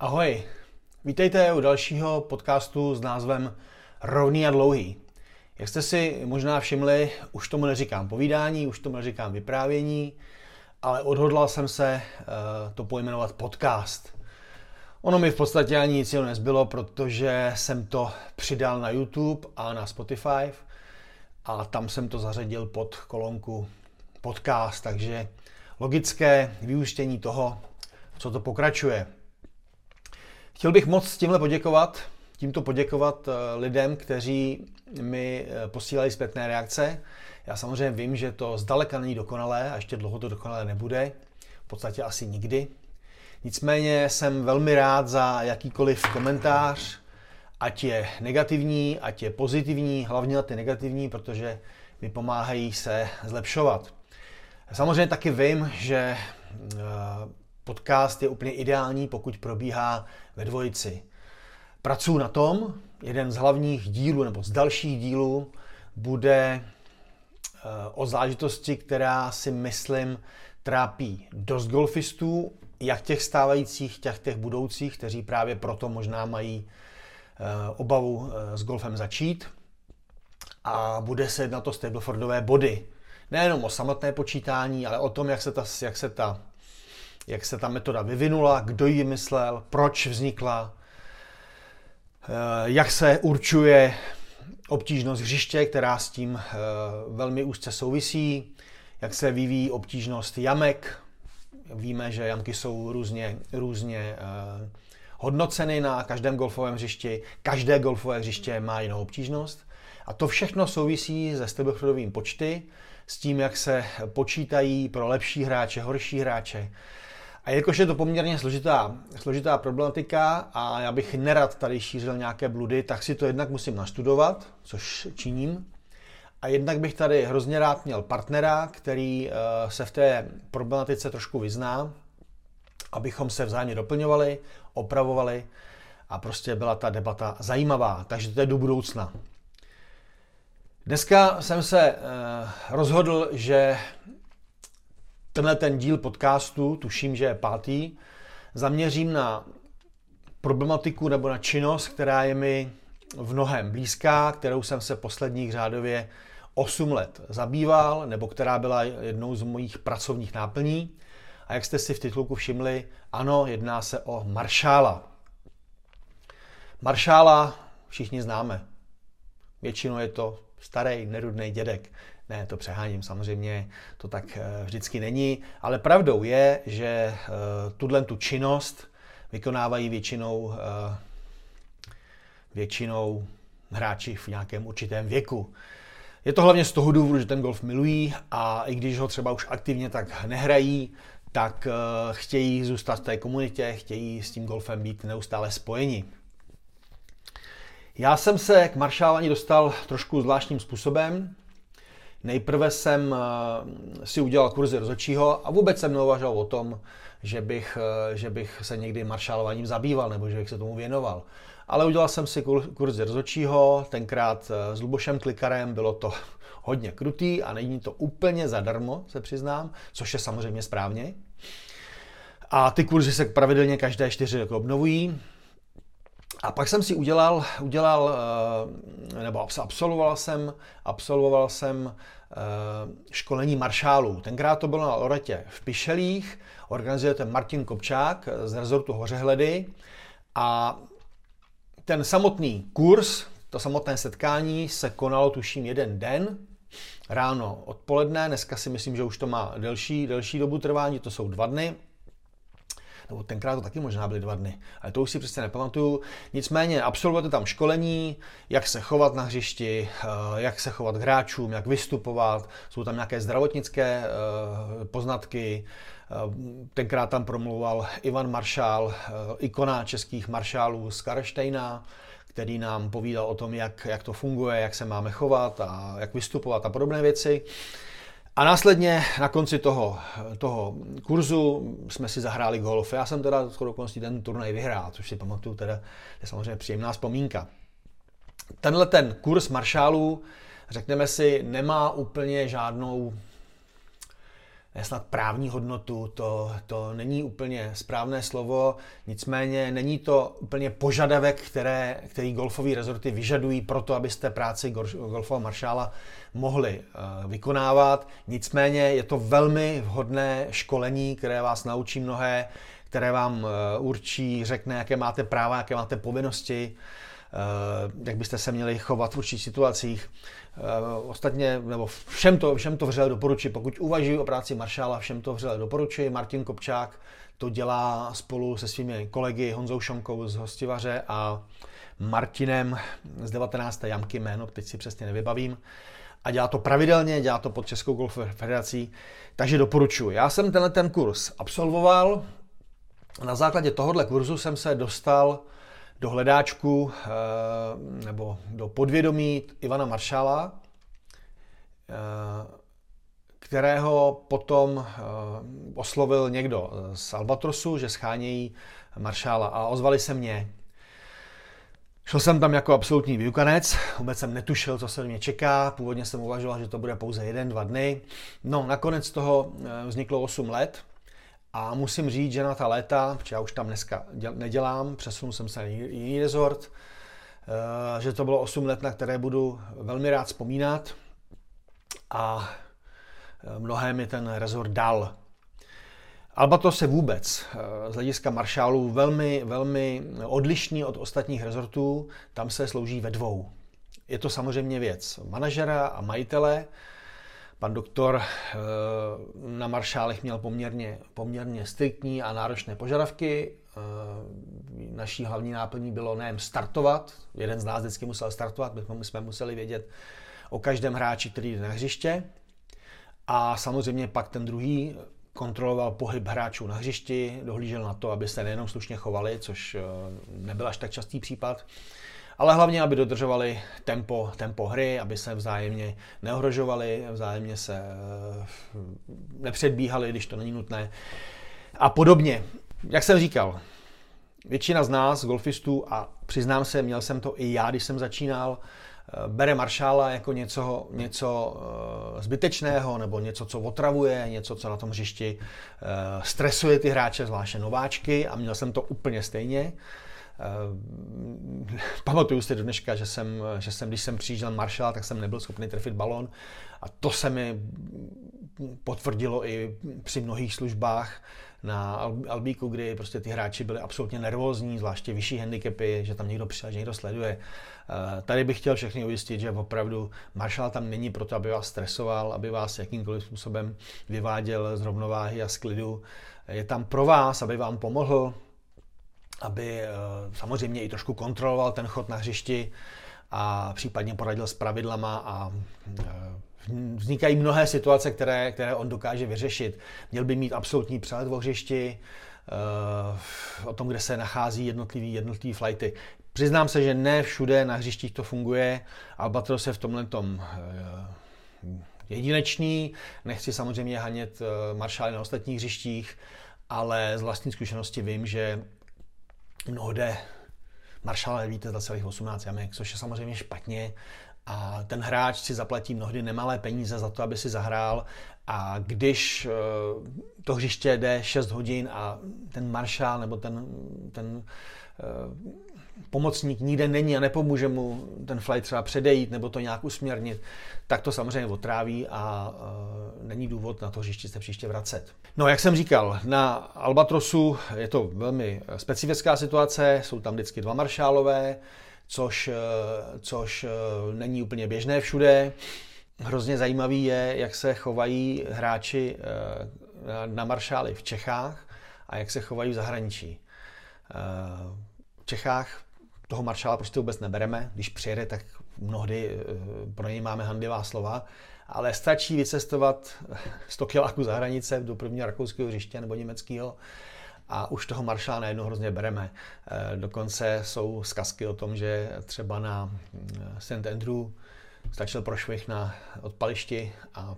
Ahoj, vítejte u dalšího podcastu s názvem Rovný a dlouhý. Jak jste si možná všimli, už tomu neříkám povídání, už tomu neříkám vyprávění, ale odhodlal jsem se uh, to pojmenovat podcast. Ono mi v podstatě ani nic jiného nezbylo, protože jsem to přidal na YouTube a na Spotify a tam jsem to zařadil pod kolonku podcast, takže logické vyústění toho, co to pokračuje. Chtěl bych moc s tímhle poděkovat, tímto poděkovat eh, lidem, kteří mi eh, posílali zpětné reakce. Já samozřejmě vím, že to zdaleka není dokonalé a ještě dlouho to dokonalé nebude, v podstatě asi nikdy. Nicméně jsem velmi rád za jakýkoliv komentář, ať je negativní, ať je pozitivní, hlavně na ty negativní, protože mi pomáhají se zlepšovat. Samozřejmě taky vím, že eh, podcast je úplně ideální, pokud probíhá ve dvojici. Pracuji na tom, jeden z hlavních dílů nebo z dalších dílů bude eh, o zážitosti, která si myslím trápí dost golfistů, jak těch stávajících, tak těch budoucích, kteří právě proto možná mají eh, obavu s golfem začít. A bude se jednat o Stablefordové body nejenom o samotné počítání, ale o tom, jak se ta, jak se ta, jak se ta metoda vyvinula, kdo ji vymyslel, proč vznikla, eh, jak se určuje obtížnost hřiště, která s tím eh, velmi úzce souvisí, jak se vyvíjí obtížnost jamek. Víme, že jamky jsou různě, různě eh, hodnoceny na každém golfovém hřišti. Každé golfové hřiště má jinou obtížnost. A to všechno souvisí se stebechrodovým počty, s tím, jak se počítají pro lepší hráče, horší hráče. A jakož je to poměrně složitá, složitá problematika a já bych nerad tady šířil nějaké bludy, tak si to jednak musím nastudovat, což činím. A jednak bych tady hrozně rád měl partnera, který eh, se v té problematice trošku vyzná, abychom se vzájemně doplňovali, opravovali a prostě byla ta debata zajímavá. Takže to je do budoucna. Dneska jsem se uh, rozhodl, že tenhle ten díl podcastu, tuším, že je pátý, zaměřím na problematiku nebo na činnost, která je mi v mnohem blízká, kterou jsem se posledních řádově 8 let zabýval, nebo která byla jednou z mojich pracovních náplní. A jak jste si v titulku všimli, ano, jedná se o maršála. Maršála všichni známe. Většinou je to starý, nerudný dědek. Ne, to přeháním, samozřejmě to tak eh, vždycky není, ale pravdou je, že eh, tuhle tu činnost vykonávají většinou, eh, většinou hráči v nějakém určitém věku. Je to hlavně z toho důvodu, že ten golf milují a i když ho třeba už aktivně tak nehrají, tak chtějí zůstat v té komunitě, chtějí s tím golfem být neustále spojeni. Já jsem se k maršálání dostal trošku zvláštním způsobem. Nejprve jsem eh, si udělal kurzy rozhodčího a vůbec jsem neuvažoval o tom, že bych, eh, že bych se někdy maršálováním zabýval nebo že bych se tomu věnoval. Ale udělal jsem si kurzy rozhodčího, tenkrát eh, s Lubošem Klikarem, bylo to hodně krutý a není to úplně zadarmo, se přiznám, což je samozřejmě správně. A ty kurzy se pravidelně každé čtyři roky obnovují. A pak jsem si udělal, udělal eh, nebo absolvoval jsem, absolvoval jsem eh, školení maršálů. Tenkrát to bylo na Loretě v Pišelích, organizuje ten Martin Kopčák z rezortu Hořehledy. A ten samotný kurz, to samotné setkání se konalo tuším jeden den, ráno odpoledne, dneska si myslím, že už to má delší, delší dobu trvání, to jsou dva dny nebo tenkrát to taky možná byly dva dny, ale to už si přesně nepamatuju. Nicméně absolvujete tam školení, jak se chovat na hřišti, eh, jak se chovat k hráčům, jak vystupovat, jsou tam nějaké zdravotnické eh, poznatky, eh, tenkrát tam promluval Ivan Maršál, ikona českých maršálů z Karštejna, který nám povídal o tom, jak, jak to funguje, jak se máme chovat a jak vystupovat a podobné věci. A následně na konci toho, toho kurzu jsme si zahráli golf. Já jsem teda skoro okolností ten turnaj vyhrál, což si pamatuju, teda je samozřejmě příjemná vzpomínka. Tenhle ten kurz maršálů, řekneme si, nemá úplně žádnou snad právní hodnotu, to, to není úplně správné slovo, nicméně není to úplně požadavek, které, který golfové rezorty vyžadují pro to, abyste práci golfového maršála mohli uh, vykonávat. Nicméně je to velmi vhodné školení, které vás naučí mnohé, které vám uh, určí, řekne, jaké máte práva, jaké máte povinnosti, jak byste se měli chovat v určitých situacích. Uh, ostatně, nebo všem to, všem to vřele doporučuji, pokud uvažuji o práci maršála, všem to vřele doporučuji. Martin Kopčák to dělá spolu se svými kolegy Honzou Šonkou z Hostivaře a Martinem z 19. jamky jméno, teď si přesně nevybavím. A dělá to pravidelně, dělá to pod Českou golfovou federací, takže doporučuji. Já jsem tenhle ten kurz absolvoval, na základě tohohle kurzu jsem se dostal do hledáčku eh, nebo do podvědomí Ivana Maršala, eh, kterého potom eh, oslovil někdo z Albatrosu, že schánějí maršála a ozvali se mě. Šel jsem tam jako absolutní výukanec, vůbec jsem netušil, co se mě čeká, původně jsem uvažoval, že to bude pouze jeden, dva dny. No, nakonec toho vzniklo 8 let, a musím říct, že na ta léta, protože já už tam dneska nedělám, přesunul jsem se na jiný rezort, eh, že to bylo 8 let, na které budu velmi rád vzpomínat a eh, mnohé mi ten rezort dal. Albatos se vůbec eh, z hlediska maršálů velmi, velmi odlišný od ostatních rezortů. Tam se slouží ve dvou. Je to samozřejmě věc manažera a majitele, Pan doktor eh, na maršálech měl poměrně, poměrně striktní a náročné požadavky. Eh, naší hlavní náplní bylo nejen startovat, jeden z nás vždycky musel startovat, my jsme museli vědět o každém hráči, který jde na hřiště. A samozřejmě pak ten druhý kontroloval pohyb hráčů na hřišti, dohlížel na to, aby se nejenom slušně chovali, což eh, nebyl až tak častý případ, ale hlavně, aby dodržovali tempo, tempo hry, aby se vzájemně neohrožovali, vzájemně se eh, nepředbíhali, když to není nutné a podobně. Jak jsem říkal, většina z nás, golfistů, a přiznám se, měl jsem to i já, když jsem začínal, eh, bere maršála jako něco, něco eh, zbytečného nebo něco, co otravuje, něco, co na tom hřišti stresuje ty hráče, zvláště nováčky a měl jsem to úplně stejně. Uh, pamatuju si do dneška, že jsem, že jsem, když jsem přijížděl Marshall, tak jsem nebyl schopný trefit balon a to se mi potvrdilo i při mnohých službách na Albíku, kdy prostě ty hráči byli absolutně nervózní, zvláště vyšší handicapy, že tam někdo přišel, že někdo sleduje. Uh, tady bych chtěl všechny ujistit, že opravdu Marshall tam není proto, aby vás stresoval, aby vás jakýmkoliv způsobem vyváděl z rovnováhy a z klidu. Je tam pro vás, aby vám pomohl, aby eh, samozřejmě i trošku kontroloval ten chod na hřišti a případně poradil s pravidlama a eh, vznikají mnohé situace, které, které on dokáže vyřešit. Měl by mít absolutní přehled o hřišti, eh, o tom, kde se nachází jednotlivý, jednotlivý flighty. Přiznám se, že ne všude na hřištích to funguje. Albatros je v tomhle tom jedinečný. Nechci samozřejmě hanět maršály na ostatních hřištích, ale z vlastní zkušenosti vím, že mnohde maršala nevíte za celých 18 jamek, což je samozřejmě špatně. A ten hráč si zaplatí mnohdy nemalé peníze za to, aby si zahrál. A když eh, to hřiště jde 6 hodin a ten maršál nebo ten, ten eh, pomocník nikde není a nepomůže mu ten flight třeba předejít nebo to nějak usměrnit, tak to samozřejmě otráví a uh, není důvod na to hřiště se příště vracet. No, jak jsem říkal, na Albatrosu je to velmi specifická situace, jsou tam vždycky dva maršálové, což, uh, což uh, není úplně běžné všude. Hrozně zajímavý je, jak se chovají hráči na maršály v Čechách a jak se chovají v zahraničí. V Čechách toho maršála prostě vůbec nebereme. Když přijede, tak mnohdy eh, pro něj máme handivá slova, ale stačí vycestovat 100 kiláků za hranice do prvního rakouského hřiště nebo německého a už toho maršála najednou hrozně bereme. Eh, dokonce jsou zkazky o tom, že třeba na eh, St. Andrew stačil prošvih na odpališti a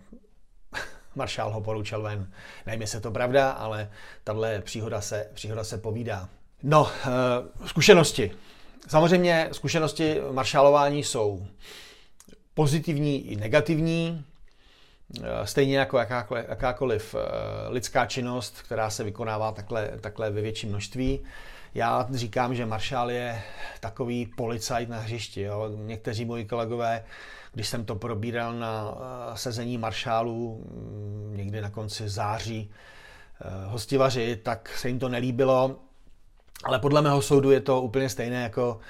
maršál ho poručil ven. Nevím, jestli je to pravda, ale tahle příhoda se, příhoda se povídá. No, zkušenosti. Samozřejmě zkušenosti maršálování jsou pozitivní i negativní. Stejně jako jakákoliv, jakákoliv lidská činnost, která se vykonává takhle, takhle ve větším množství. Já říkám, že maršál je takový policajt na hřišti. Jo. Někteří moji kolegové, když jsem to probíral na sezení maršálů mm, někdy na konci září, hostivaři, tak se jim to nelíbilo, ale podle mého soudu je to úplně stejné jako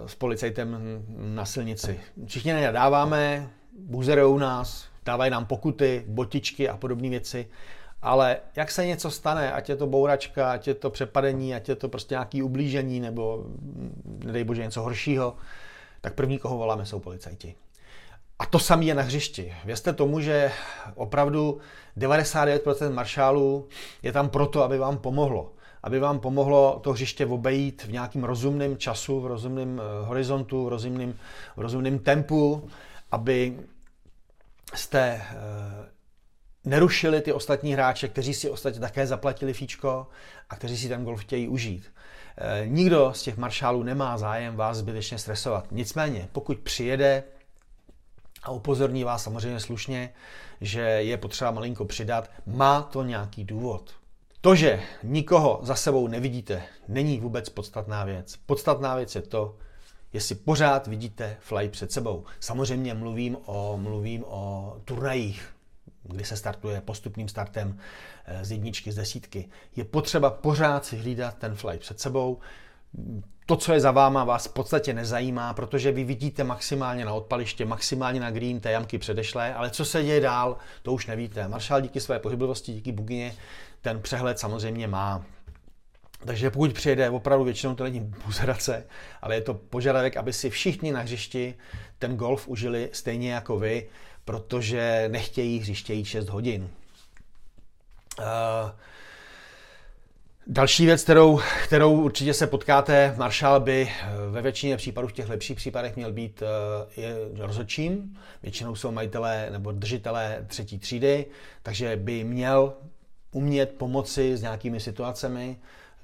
uh, s policajtem na silnici. Všichni nadáváme, buzerou nás, dávají nám pokuty, botičky a podobné věci, ale jak se něco stane, ať je to bouračka, ať je to přepadení, ať je to prostě nějaký ublížení nebo nedej bože něco horšího, tak první, koho voláme, jsou policajti. A to samé je na hřišti. Věřte tomu, že opravdu 99% maršálů je tam proto, aby vám pomohlo aby vám pomohlo to hřiště obejít v nějakým rozumném času, v rozumném eh, horizontu, v rozumném, v rozumném tempu, aby jste eh, nerušili ty ostatní hráče, kteří si ostatně také zaplatili fíčko a kteří si ten golf chtějí užít. Eh, nikdo z těch maršálů nemá zájem vás zbytečně stresovat. Nicméně, pokud přijede a upozorní vás samozřejmě slušně, že je potřeba malinko přidat, má to nějaký důvod. To, že nikoho za sebou nevidíte, není vůbec podstatná věc. Podstatná věc je to, jestli pořád vidíte fly před sebou. Samozřejmě mluvím o, mluvím o turnajích, kdy se startuje postupným startem eh, z jedničky, z desítky. Je potřeba pořád si hlídat ten fly před sebou. To, co je za váma, vás v podstatě nezajímá, protože vy vidíte maximálně na odpaliště, maximálně na green té jamky předešlé, ale co se děje dál, to už nevíte. Maršál díky své pohyblivosti, díky bugině ten přehled samozřejmě má. Takže pokud přijede, opravdu většinou to není buzerace, ale je to požadavek, aby si všichni na hřišti ten golf užili stejně jako vy, protože nechtějí hřiště 6 hodin. Uh, Další věc, kterou, kterou určitě se potkáte, Marshall by ve většině případů, v těch lepších případech měl být je rozhodčím. Většinou jsou majitelé nebo držitelé třetí třídy, takže by měl umět pomoci s nějakými situacemi,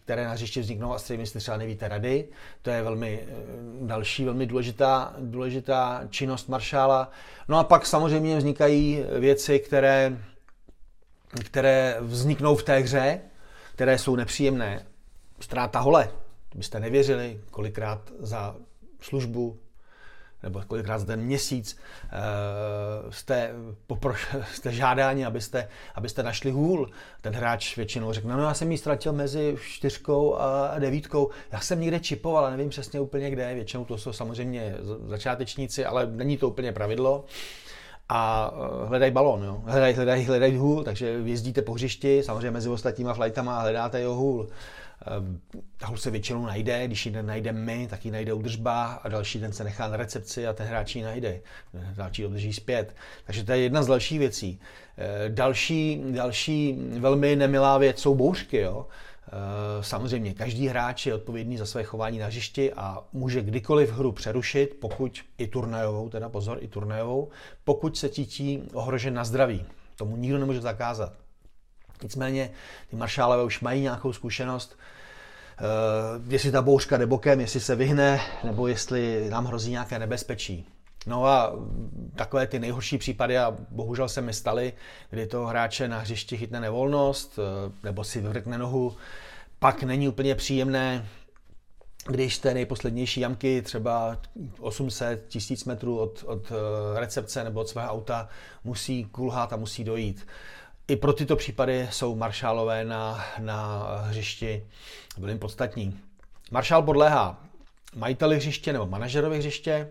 které na hřišti vzniknou a s kterými si třeba nevíte rady. To je velmi eh, další velmi důležitá, důležitá činnost maršála. No a pak samozřejmě vznikají věci, které, které vzniknou v té hře, které jsou nepříjemné. Ztráta hole. Byste nevěřili, kolikrát za službu nebo kolikrát za ten měsíc uh, jste, popro- jste žádáni, abyste, abyste našli hůl. Ten hráč většinou řekne, no já jsem ji ztratil mezi čtyřkou a devítkou, já jsem někde čipoval, ale nevím přesně úplně kde, většinou to jsou samozřejmě začátečníci, ale není to úplně pravidlo a eh, hledají balon, jo. Hledají, hledají, hledají hůl, takže jezdíte po hřišti, samozřejmě mezi ostatníma flightama a hledáte jeho hůl. Ta hůl se většinou najde, když ji najdeme my, tak ji najde udržba a další den se nechá na recepci a ten hráč ji najde. Hráč ji udrží zpět. Takže to je jedna z dalších věcí. Eh, další, další velmi nemilá věc jsou bouřky. Jo? Eh, samozřejmě každý hráč je odpovědný za své chování na hřišti a může kdykoliv hru přerušit, pokud i turnajovou, teda pozor, i turnajovou, pokud se cítí ohrožen na zdraví. Tomu nikdo nemůže zakázat. Nicméně ty maršálové už mají nějakou zkušenost, uh, jestli ta bouřka jde bokem, jestli se vyhne, nebo jestli nám hrozí nějaké nebezpečí. No a takové ty nejhorší případy, a bohužel se mi staly, kdy to hráče na hřišti chytne nevolnost, uh, nebo si vyvrkne nohu, pak není úplně příjemné, když té nejposlednější jamky, třeba 800 tisíc metrů od, od eh, recepce nebo od svého auta, musí kulhat a musí dojít. I pro tyto případy jsou maršálové na, na hřišti velmi podstatní. Maršál podléhá majiteli hřiště nebo manažerovi hřiště,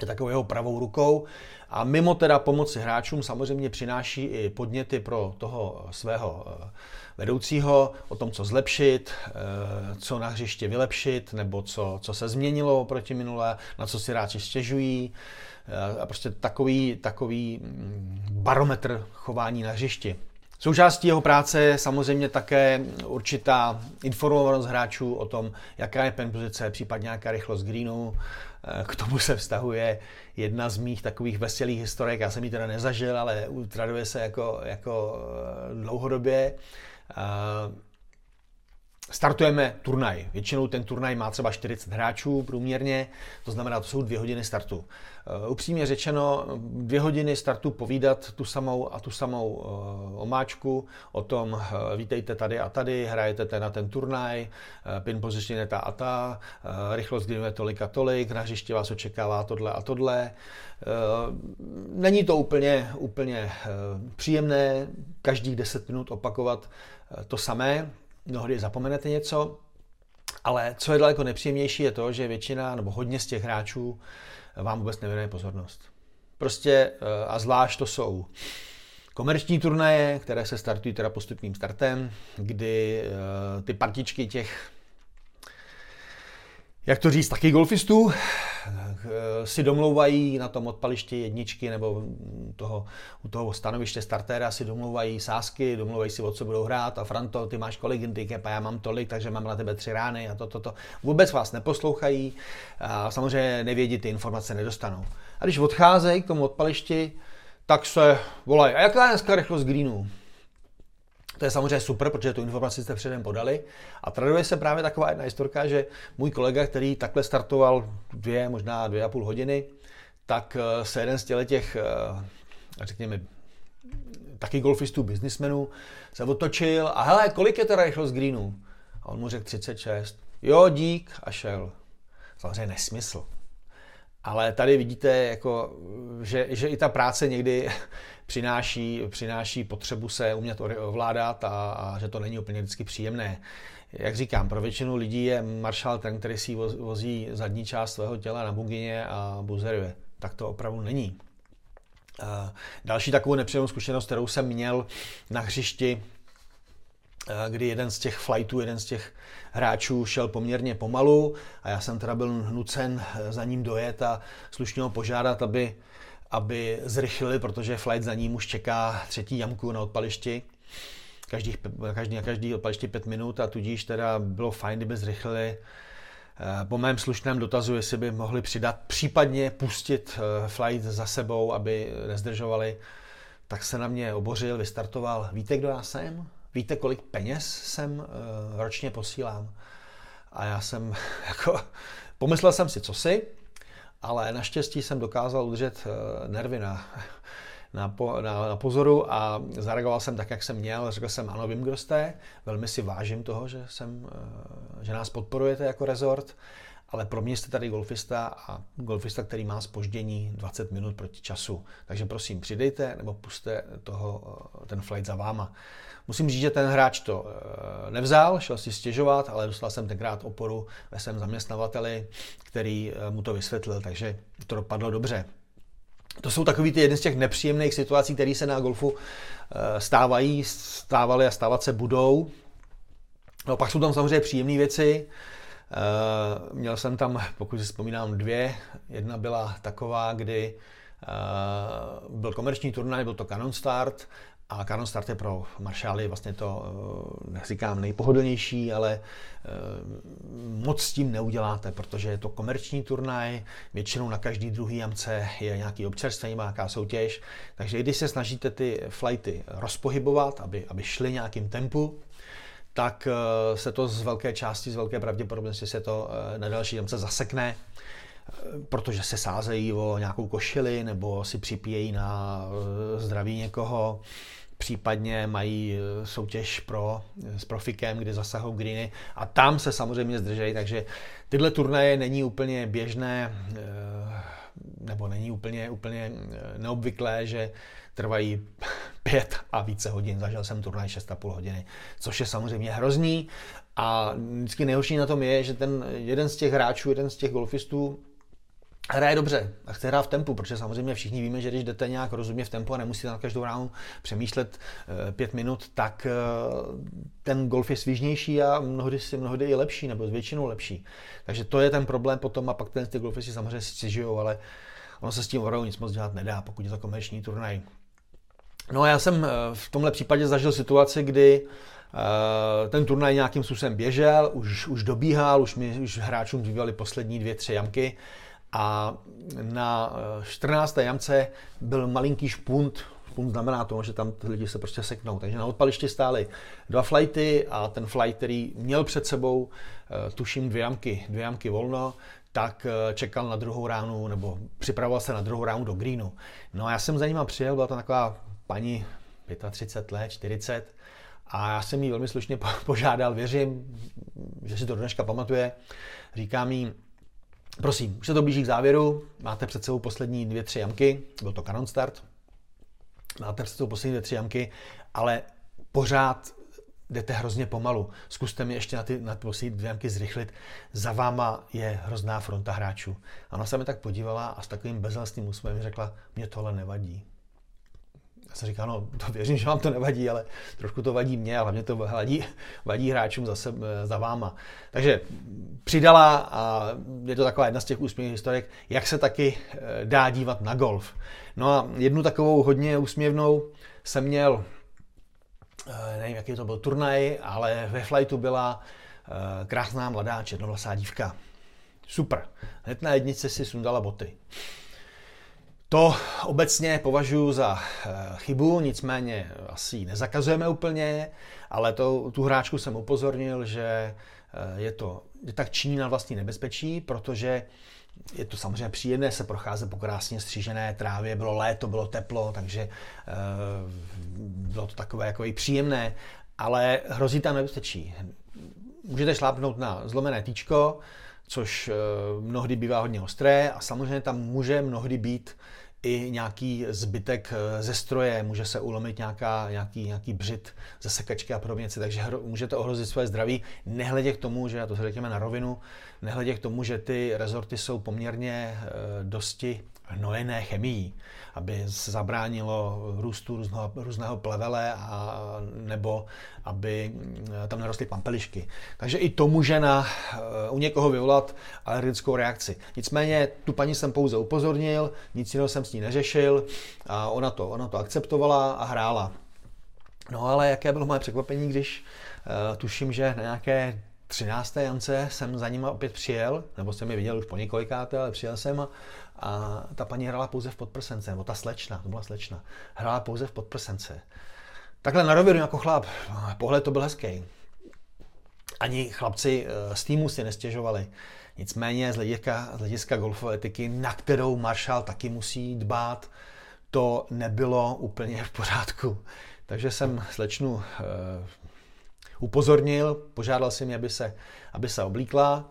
je takovou jeho pravou rukou a mimo teda pomoci hráčům samozřejmě přináší i podněty pro toho svého eh, vedoucího o tom, co zlepšit, eh, co na hřiště vylepšit, nebo co, co se změnilo proti minulé, na co si hráči stěžují, Eh, a prostě takový, takový mm, barometr chování na hřišti. Součástí jeho práce je samozřejmě také určitá informovanost hráčů o tom, jaká je pen pozice, případně nějaká rychlost greenu. Eh, k tomu se vztahuje jedna z mých takových veselých historiek. Já jsem ji teda nezažil, ale traduje se jako, jako eh, dlouhodobě. Startujeme turnaj. Většinou ten turnaj má třeba 40 hráčů průměrně, to znamená, to jsou dvě hodiny startu. Uh, upřímně řečeno, dvě hodiny startu povídat tu samou a tu samou uh, omáčku o tom, uh, vítejte tady a tady, hrajete na ten turnaj, pin position je ta a ta, rychlost je tolik a tolik, na hřiště vás očekává tohle a tohle. Není to úplně, úplně příjemné každých 10 minut opakovat to samé, mnohdy zapomenete něco, ale co je daleko nepříjemnější je to, že většina nebo hodně z těch hráčů vám vůbec nevěnuje pozornost. Prostě eh, a zvlášť to jsou komerční turnaje, které se startují teda postupným startem, kdy eh, ty partičky těch jak to říct, taky golfistů eh, si domlouvají na tom odpališti jedničky nebo toho, u toho stanoviště startéra si domlouvají sásky, domlouvají si, o co budou hrát a Franto, ty máš kolik handicap a já mám tolik, takže mám na tebe tři rány a to, to, to. Vůbec vás neposlouchají a samozřejmě nevědí, ty informace nedostanou. A když odcházejí k tomu odpališti, tak se volají, a jaká je dneska rychlost greenů? To je samozřejmě super, protože tu informaci jste předem podali. A traduje se právě taková jedna historka, že můj kolega, který takhle startoval dvě, možná dvě a půl hodiny, tak eh, se jeden z těch, eh, řekněme, taky golfistů, biznismenů, se otočil a hele, kolik je teda rychlost greenů? A on mu řekl 36. Jo, dík a šel. Samozřejmě nesmysl. Ale tady vidíte, jako, že, že i ta práce někdy přináší, přináší potřebu se umět ovládat a, a že to není úplně vždycky příjemné. Jak říkám, pro většinu lidí je Marshall ten, který si vozí zadní část svého těla na bugině a buzeruje. Tak to opravdu není. Další takovou nepříjemnou zkušenost, kterou jsem měl na hřišti, kdy jeden z těch flightů, jeden z těch hráčů šel poměrně pomalu a já jsem teda byl nucen za ním dojet a slušně ho požádat, aby aby zrychlili, protože flight za ním už čeká třetí jamku na odpališti. Každých, každý, každý odpališti pět minut a tudíž teda bylo fajn, kdyby zrychlili. Eh, po mém slušném dotazu, jestli by mohli přidat, případně pustit eh, flight za sebou, aby nezdržovali, tak se na mě obořil, vystartoval. Víte, kdo já jsem? Víte, kolik peněz jsem eh, ročně posílám? A já jsem jako, pomyslel jsem si, co si, ale naštěstí jsem dokázal udržet eh, nervy na, na, po, na, na pozoru a zareagoval jsem tak, jak jsem měl. Řekl jsem, ano, vím, kdo jste, velmi si vážím toho, že, jsem, eh, že nás podporujete jako rezort, ale pro mě jste tady golfista a golfista, který má spoždění 20 minut proti času. Takže prosím, přidejte nebo puste toho, eh, ten flight za váma. Musím říct, že ten hráč to eh, nevzal, šel si stěžovat, ale dostal jsem tenkrát oporu ve svém zaměstnavateli, který eh, mu to vysvětlil, takže to dopadlo dobře. To jsou takový ty jedny z těch nepříjemných situací, které se na golfu stávají, stávaly a stávat se budou. No pak jsou tam samozřejmě příjemné věci. Měl jsem tam, pokud si vzpomínám, dvě. Jedna byla taková, kdy byl komerční turnaj, byl to Canon Start a Canon Start je pro Marshally vlastně to, eh, neříkám nejpohodlnější, ale eh, moc s tím neuděláte, protože je to komerční turnaj, většinou na každý druhý jamce je nějaký občerstvení, nějaká soutěž, takže když se snažíte ty flighty rozpohybovat, aby, aby šly nějakým tempu, tak eh, se to z velké části, z velké pravděpodobnosti se to na další jamce zasekne, protože se sázejí o nějakou košili nebo si připíjejí na zdraví někoho, případně mají soutěž pro, s profikem, kde zasahují greeny a tam se samozřejmě zdržejí, takže tyhle turnaje není úplně běžné nebo není úplně, úplně neobvyklé, že trvají pět a více hodin. Zažil jsem turnaj 6,5 hodiny, což je samozřejmě hrozný. A vždycky nejhorší na tom je, že ten jeden z těch hráčů, jeden z těch golfistů hraje dobře a chce hrát v tempu, protože samozřejmě všichni víme, že když jdete nějak rozumně v tempu a nemusíte na každou ránu přemýšlet eh, pět minut, tak eh, ten golf je svížnější a mnohdy si mnohdy i lepší, nebo většinou lepší. Takže to je ten problém potom a pak ten, ty golfy si samozřejmě stěžují, ale ono se s tím opravdu nic moc dělat nedá, pokud je to komerční turnaj. No a já jsem eh, v tomhle případě zažil situaci, kdy ten turnaj nějakým způsobem běžel, už, už dobíhal, už, mi, už hráčům zbývaly poslední dvě, tři jamky a na 14. Eh, jamce byl malinký špunt, punt znamená to, že tam ty lidi se prostě seknou. Takže na odpališti stály dva flighty a ten flight, který měl před sebou, eh, tuším, dvě jamky, dvě jamky volno, tak eh, čekal na druhou ránu, nebo připravoval se na druhou ránu do greenu. No a já jsem za nima přijel, byla to taková paní 35 let, 40, a já jsem jí velmi slušně požádal, věřím, že si to dneška pamatuje. Říká mi, prosím, už se to blíží k závěru, máte před sebou poslední dvě, tři jamky, byl to Canon Start, máte před sebou poslední dvě, tři jamky, ale pořád jdete hrozně pomalu. Zkuste mi ještě na ty, na ty poslední dvě jamky zrychlit. Za váma je hrozná fronta hráčů. A ona se mi tak podívala a s takovým bezlastným úsměvem řekla, mě tohle nevadí jsem říkal, no to věřím, že vám to nevadí, ale trošku to vadí mě a hlavně to vadí, vadí hráčům zase za váma. Takže přidala a je to taková jedna z těch úsměvných historiek, jak se taky eh, dá dívat na golf. No a jednu takovou hodně úsměvnou jsem měl, eh, nevím, jaký to byl turnaj, ale ve flightu byla eh, krásná mladá černovlasá dívka. Super. Hned na jednice si sundala boty. To obecně považuji za eh, chybu, nicméně asi ji nezakazujeme úplně, ale to, tu hráčku jsem upozornil, že eh, je to je tak činí na vlastní nebezpečí, protože je to samozřejmě příjemné se procházet po krásně střížené trávě, bylo léto, bylo teplo, takže e, bylo to takové jako i příjemné, ale hrozí tam nebezpečí. Můžete šlápnout na zlomené týčko, což e, mnohdy bývá hodně ostré a samozřejmě tam může mnohdy být i nějaký zbytek eh, ze stroje, může se ulomit nějaká, nějaký, nějaký břit ze sekačky a podobně, takže hro, můžete ohrozit své zdraví, nehledě k tomu, že, a to se řekněme na rovinu, nehledě k tomu, že ty rezorty jsou poměrně e, dosti hnojené chemií, aby se zabránilo růstu různého, různého plevele a, nebo aby eh, tam nerostly pampelišky. Takže i to může na, eh, u někoho vyvolat alergickou reakci. Nicméně tu paní jsem pouze upozornil, nic jiného jsem s ní neřešil a ona to, ona to akceptovala a hrála. No ale jaké bylo moje překvapení, když uh, tuším, že na nějaké 13. jance jsem za nima opět přijel, nebo jsem je viděl už po několikáté, ale přijel jsem a, a ta paní hrála pouze v podprsence, nebo ta slečna, to byla slečna, hrála pouze v podprsence. Takhle na rovinu jako chlap, pohled to byl hezký. Ani chlapci eh, z týmu si nestěžovali. Nicméně z hlediska, z hlediska golfové etiky, na kterou Marshall taky musí dbát, to nebylo úplně v pořádku. Takže jsem slečnu uh, upozornil, požádal jsem ji, aby se, aby se oblíkla.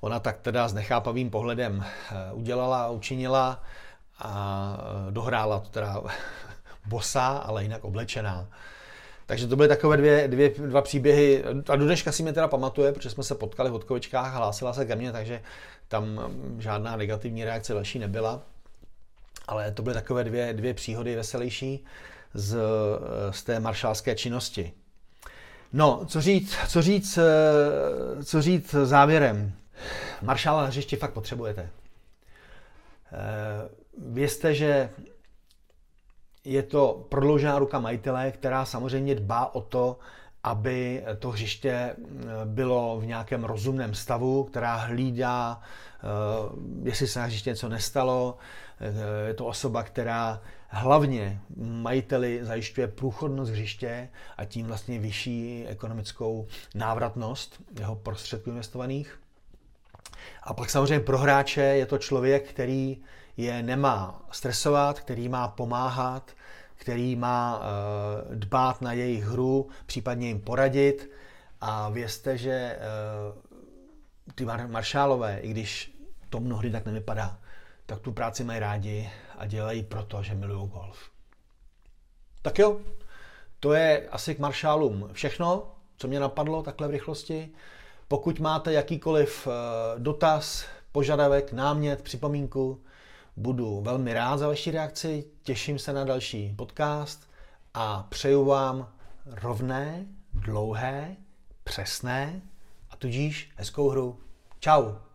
Ona tak teda s nechápavým pohledem eh, udělala, učinila a eh, dohrála to teda bosá, ale jinak oblečená. Takže to byly takové dvě, dvě, dva příběhy. A do dneška si mě teda pamatuje, protože jsme se potkali v Hodkovičkách, hlásila se ke mně, takže tam mm, žádná negativní reakce další nebyla. Ale to byly takové dvě, dvě příhody veselější z, z té maršálské činnosti. No, co říct, co říct, eh, co říct závěrem? Maršála na hřišti fakt potřebujete. Eh, vězte, že je to prodloužená ruka majitele, která samozřejmě dbá o to, aby to hřiště eh, bylo v nějakém rozumném stavu, která hlídá, jestli se na hřiště něco nestalo. Je to osoba, která hlavně majiteli zajišťuje průchodnost hřiště a tím vlastně vyšší ekonomickou návratnost jeho prostředků investovaných. A pak samozřejmě pro hráče je to člověk, který je nemá stresovat, který má pomáhat, který má uh, dbát na jejich hru, případně jim poradit. A vězte, že uh, ty maršálové, i když to mnohdy tak nevypadá, tak tu práci mají rádi a dělají proto, že milují golf. Tak jo, to je asi k maršálům všechno, co mě napadlo takhle v rychlosti. Pokud máte jakýkoliv eh, dotaz, požadavek, námět, připomínku, budu velmi rád za vaši reakci, těším se na další podcast a přeju vám rovné, dlouhé, přesné a tudíž hezkou hru. Ciao.